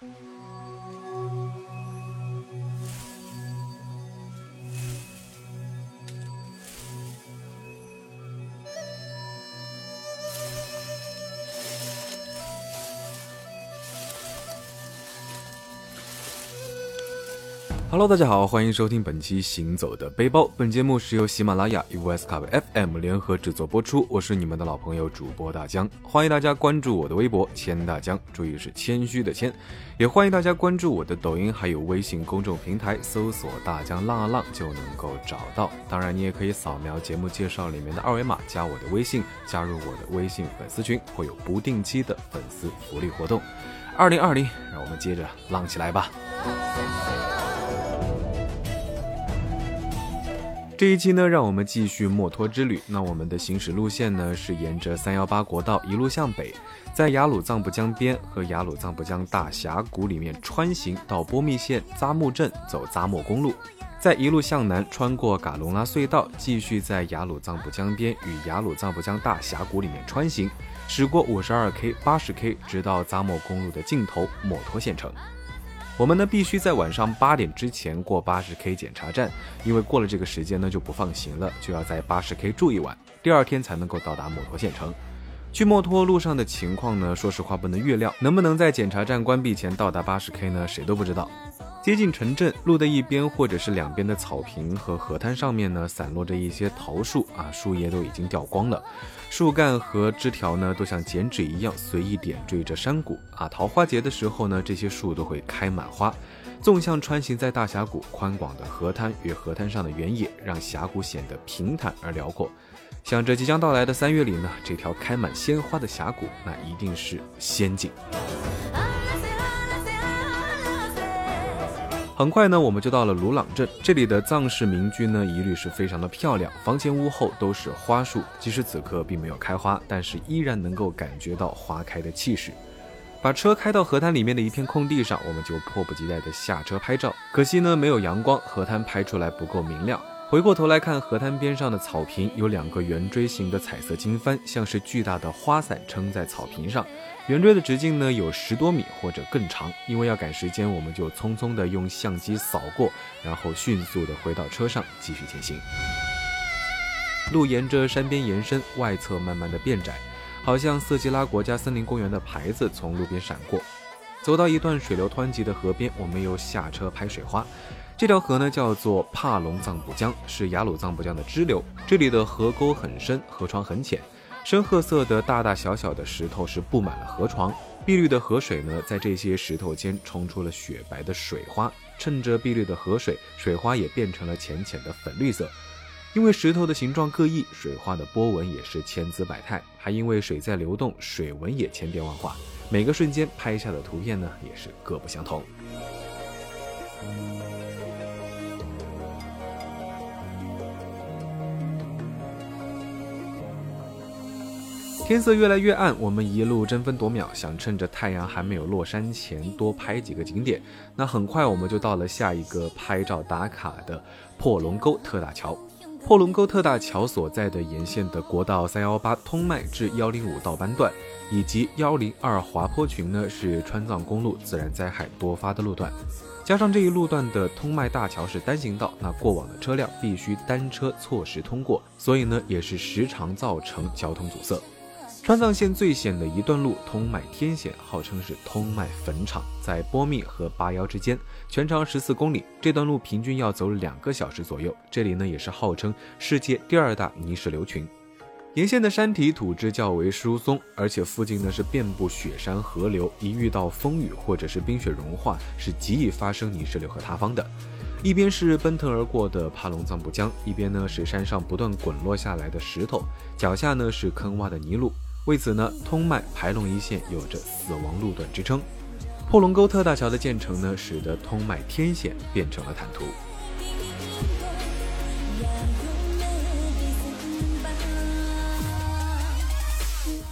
Thank you. Hello，大家好，欢迎收听本期《行走的背包》。本节目是由喜马拉雅 US c o v FM 联合制作播出。我是你们的老朋友主播大江，欢迎大家关注我的微博“谦大江”，注意是谦虚的谦。也欢迎大家关注我的抖音，还有微信公众平台，搜索“大江浪浪”就能够找到。当然，你也可以扫描节目介绍里面的二维码，加我的微信，加入我的微信粉丝群，会有不定期的粉丝福利活动。二零二零，让我们接着浪起来吧！这一期呢，让我们继续墨脱之旅。那我们的行驶路线呢，是沿着三幺八国道一路向北，在雅鲁藏布江边和雅鲁藏布江大峡谷里面穿行到波密县扎木镇，走扎莫公路，再一路向南穿过嘎隆拉隧道，继续在雅鲁藏布江边与雅鲁藏布江大峡谷里面穿行，驶过五十二 K、八十 K，直到扎莫公路的尽头墨脱县城。我们呢必须在晚上八点之前过八十 K 检查站，因为过了这个时间呢就不放行了，就要在八十 K 住一晚，第二天才能够到达墨脱县城。去墨脱路上的情况呢，说实话不能预料，能不能在检查站关闭前到达八十 K 呢？谁都不知道。接近城镇，路的一边或者是两边的草坪和河滩上面呢，散落着一些桃树啊，树叶都已经掉光了，树干和枝条呢，都像剪纸一样随意点缀着山谷啊。桃花节的时候呢，这些树都会开满花。纵向穿行在大峡谷，宽广的河滩与河滩上的原野，让峡谷显得平坦而辽阔。想着即将到来的三月里呢，这条开满鲜花的峡谷，那一定是仙境。很快呢，我们就到了鲁朗镇。这里的藏式民居呢，一律是非常的漂亮，房前屋后都是花树。即使此刻并没有开花，但是依然能够感觉到花开的气势。把车开到河滩里面的一片空地上，我们就迫不及待地下车拍照。可惜呢，没有阳光，河滩拍出来不够明亮。回过头来看河滩边上的草坪，有两个圆锥形的彩色经幡，像是巨大的花伞撑在草坪上。圆锥的直径呢有十多米或者更长。因为要赶时间，我们就匆匆地用相机扫过，然后迅速地回到车上继续前行。路沿着山边延伸，外侧慢慢的变窄，好像色季拉国家森林公园的牌子从路边闪过。走到一段水流湍急的河边，我们又下车拍水花。这条河呢叫做帕隆藏布江，是雅鲁藏布江的支流。这里的河沟很深，河床很浅，深褐色的大大小小的石头是布满了河床。碧绿的河水呢，在这些石头间冲出了雪白的水花。趁着碧绿的河水，水花也变成了浅浅的粉绿色。因为石头的形状各异，水花的波纹也是千姿百态。还因为水在流动，水纹也千变万化。每个瞬间拍下的图片呢，也是各不相同。天色越来越暗，我们一路争分夺秒，想趁着太阳还没有落山前多拍几个景点。那很快我们就到了下一个拍照打卡的破龙沟特大桥。破龙沟特大桥所在的沿线的国道三幺八通麦至幺零五道班段，以及幺零二滑坡群呢，是川藏公路自然灾害多发的路段。加上这一路段的通麦大桥是单行道，那过往的车辆必须单车错时通过，所以呢，也是时常造成交通阻塞。川藏线最险的一段路通麦天险，号称是通麦坟场，在波密和八幺之间，全长十四公里。这段路平均要走两个小时左右。这里呢也是号称世界第二大泥石流群，沿线的山体土质较为疏松，而且附近呢是遍布雪山河流，一遇到风雨或者是冰雪融化，是极易发生泥石流和塌方的。一边是奔腾而过的帕隆藏布江，一边呢是山上不断滚落下来的石头，脚下呢是坑洼的泥路。为此呢，通麦排龙一线有着“死亡路段”之称。破龙沟特大桥的建成呢，使得通麦天险变成了坦途。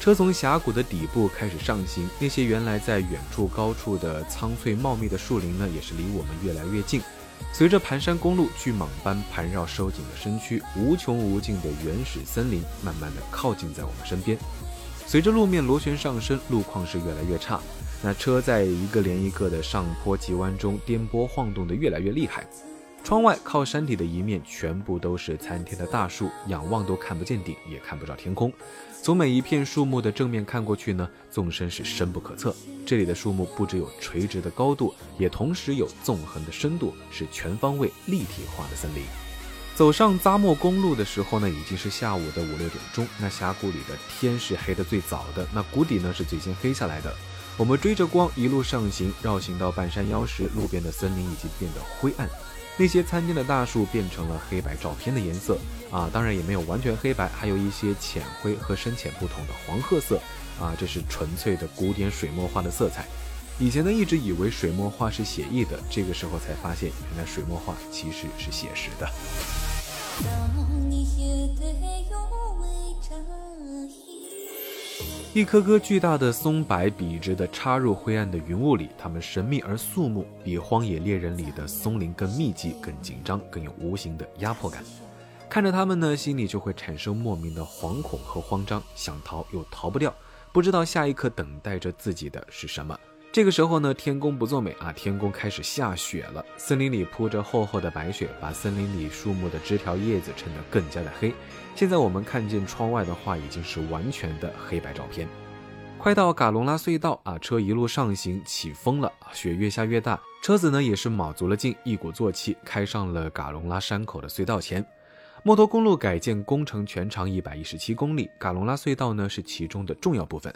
车从峡谷的底部开始上行，那些原来在远处高处的苍翠茂密的树林呢，也是离我们越来越近。随着盘山公路巨蟒般盘绕收紧的身躯，无穷无尽的原始森林慢慢的靠近在我们身边。随着路面螺旋上升，路况是越来越差。那车在一个连一个的上坡急弯中颠簸晃动的越来越厉害。窗外靠山体的一面全部都是参天的大树，仰望都看不见顶，也看不着天空。从每一片树木的正面看过去呢，纵深是深不可测。这里的树木不只有垂直的高度，也同时有纵横的深度，是全方位立体化的森林。走上扎莫公路的时候呢，已经是下午的五六点钟。那峡谷里的天是黑的最早的，那谷底呢是最先黑下来的。我们追着光一路上行，绕行到半山腰时，路边的森林已经变得灰暗。那些参天的大树变成了黑白照片的颜色啊，当然也没有完全黑白，还有一些浅灰和深浅不同的黄褐色啊，这是纯粹的古典水墨画的色彩。以前呢一直以为水墨画是写意的，这个时候才发现，原来水墨画其实是写实的。一颗颗巨大的松柏笔直地插入灰暗的云雾里，它们神秘而肃穆，比荒野猎人里的松林更密集、更紧张、更有无形的压迫感。看着它们呢，心里就会产生莫名的惶恐和慌张，想逃又逃不掉，不知道下一刻等待着自己的是什么。这个时候呢，天公不作美啊，天公开始下雪了。森林里铺着厚厚的白雪，把森林里树木的枝条叶子衬得更加的黑。现在我们看见窗外的话，已经是完全的黑白照片。快到嘎隆拉隧道啊，车一路上行，起风了，雪越下越大，车子呢也是卯足了劲，一鼓作气开上了嘎隆拉山口的隧道前。墨脱公路改建工程全长一百一十七公里，嘎隆拉隧道呢是其中的重要部分。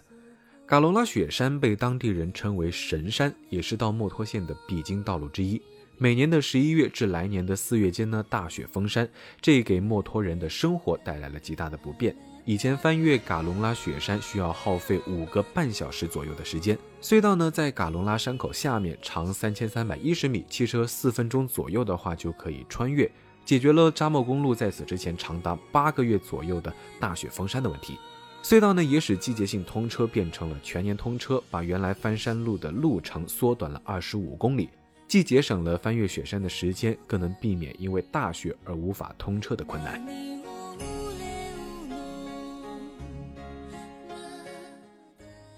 嘎隆拉雪山被当地人称为神山，也是到墨脱县的必经道路之一。每年的十一月至来年的四月间呢，大雪封山，这给墨脱人的生活带来了极大的不便。以前翻越嘎隆拉雪山需要耗费五个半小时左右的时间。隧道呢在嘎隆拉山口下面，长三千三百一十米，汽车四分钟左右的话就可以穿越，解决了扎莫公路在此之前长达八个月左右的大雪封山的问题。隧道呢，也使季节性通车变成了全年通车，把原来翻山路的路程缩短了二十五公里，既节省了翻越雪山的时间，更能避免因为大雪而无法通车的困难。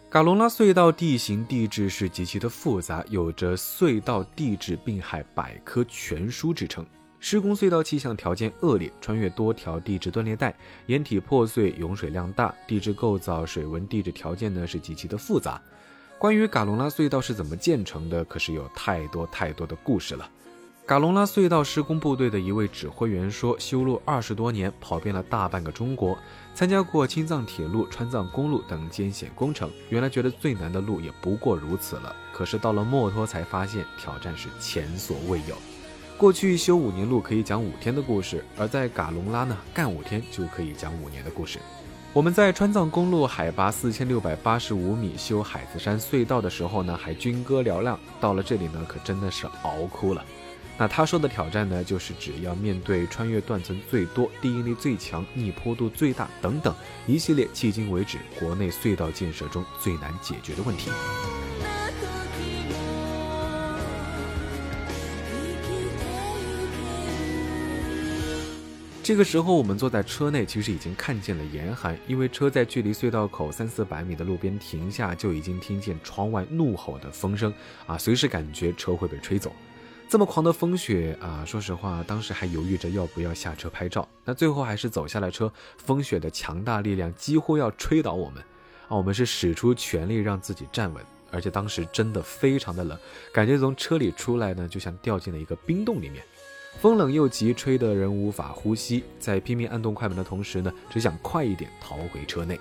嘎隆拉隧道地形地质是极其的复杂，有着“隧道地质病害百科全书”之称。施工隧道气象条件恶劣，穿越多条地质断裂带，岩体破碎，涌水量大，地质构造、水文地质条件呢是极其的复杂。关于嘎隆拉隧道是怎么建成的，可是有太多太多的故事了。嘎隆拉隧道施工部队的一位指挥员说，修路二十多年，跑遍了大半个中国，参加过青藏铁路、川藏公路等艰险工程。原来觉得最难的路也不过如此了，可是到了墨脱才发现挑战是前所未有。过去修五年路可以讲五天的故事，而在嘎隆拉呢，干五天就可以讲五年的故事。我们在川藏公路海拔四千六百八十五米修海子山隧道的时候呢，还军歌嘹亮。到了这里呢，可真的是熬哭了。那他说的挑战呢，就是只要面对穿越断层最多、地应力最强、逆坡度最大等等一系列迄今为止国内隧道建设中最难解决的问题。这个时候，我们坐在车内，其实已经看见了严寒，因为车在距离隧道口三四百米的路边停下，就已经听见窗外怒吼的风声啊，随时感觉车会被吹走。这么狂的风雪啊，说实话，当时还犹豫着要不要下车拍照，那最后还是走下了车。风雪的强大力量几乎要吹倒我们啊，我们是使出全力让自己站稳，而且当时真的非常的冷，感觉从车里出来呢，就像掉进了一个冰洞里面。风冷又急，吹得人无法呼吸。在拼命按动快门的同时呢，只想快一点逃回车内，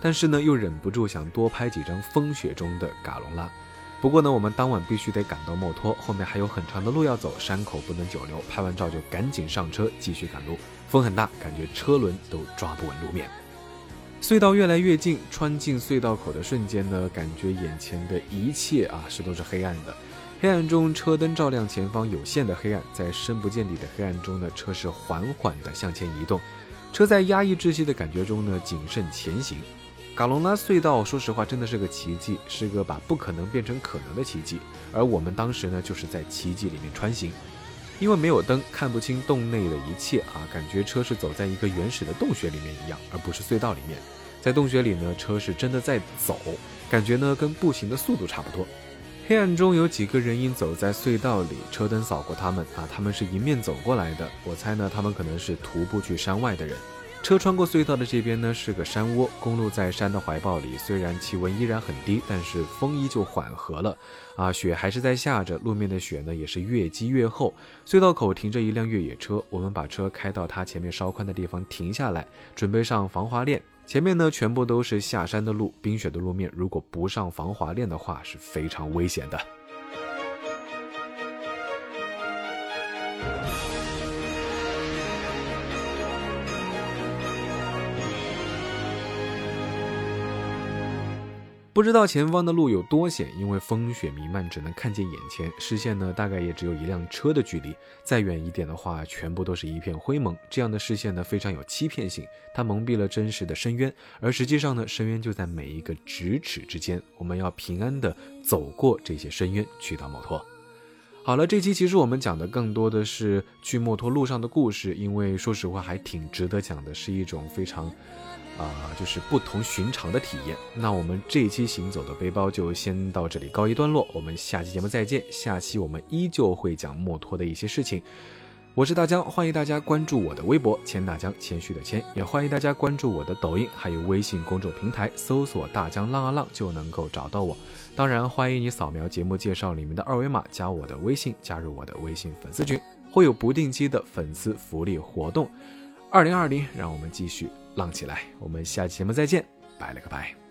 但是呢，又忍不住想多拍几张风雪中的嘎隆拉。不过呢，我们当晚必须得赶到墨脱，后面还有很长的路要走，山口不能久留。拍完照就赶紧上车，继续赶路。风很大，感觉车轮都抓不稳路面。隧道越来越近，穿进隧道口的瞬间呢，感觉眼前的一切啊是都是黑暗的。黑暗中，车灯照亮前方有限的黑暗，在深不见底的黑暗中呢，车是缓缓地向前移动。车在压抑窒息的感觉中呢，谨慎前行。嘎隆拉隧道，说实话，真的是个奇迹，是个把不可能变成可能的奇迹。而我们当时呢，就是在奇迹里面穿行，因为没有灯，看不清洞内的一切啊，感觉车是走在一个原始的洞穴里面一样，而不是隧道里面。在洞穴里呢，车是真的在走。感觉呢跟步行的速度差不多。黑暗中有几个人影走在隧道里，车灯扫过他们啊，他们是迎面走过来的。我猜呢，他们可能是徒步去山外的人。车穿过隧道的这边呢是个山窝，公路在山的怀抱里，虽然气温依然很低，但是风依旧缓和了啊，雪还是在下着，路面的雪呢也是越积越厚。隧道口停着一辆越野车，我们把车开到它前面稍宽的地方停下来，准备上防滑链。前面呢全部都是下山的路，冰雪的路面，如果不上防滑链的话是非常危险的。不知道前方的路有多险，因为风雪弥漫，只能看见眼前，视线呢大概也只有一辆车的距离。再远一点的话，全部都是一片灰蒙。这样的视线呢非常有欺骗性，它蒙蔽了真实的深渊，而实际上呢，深渊就在每一个咫尺之间。我们要平安的走过这些深渊，去到摩托。好了，这期其实我们讲的更多的是去摩托路上的故事，因为说实话还挺值得讲的，是一种非常。啊，就是不同寻常的体验。那我们这一期行走的背包就先到这里告一段落，我们下期节目再见。下期我们依旧会讲墨脱的一些事情。我是大江，欢迎大家关注我的微博“谦大江”，谦虚的谦，也欢迎大家关注我的抖音，还有微信公众平台，搜索“大江浪啊浪”就能够找到我。当然，欢迎你扫描节目介绍里面的二维码，加我的微信，加入我的微信粉丝群，会有不定期的粉丝福利活动。二零二零，让我们继续。浪起来，我们下期节目再见，拜了个拜。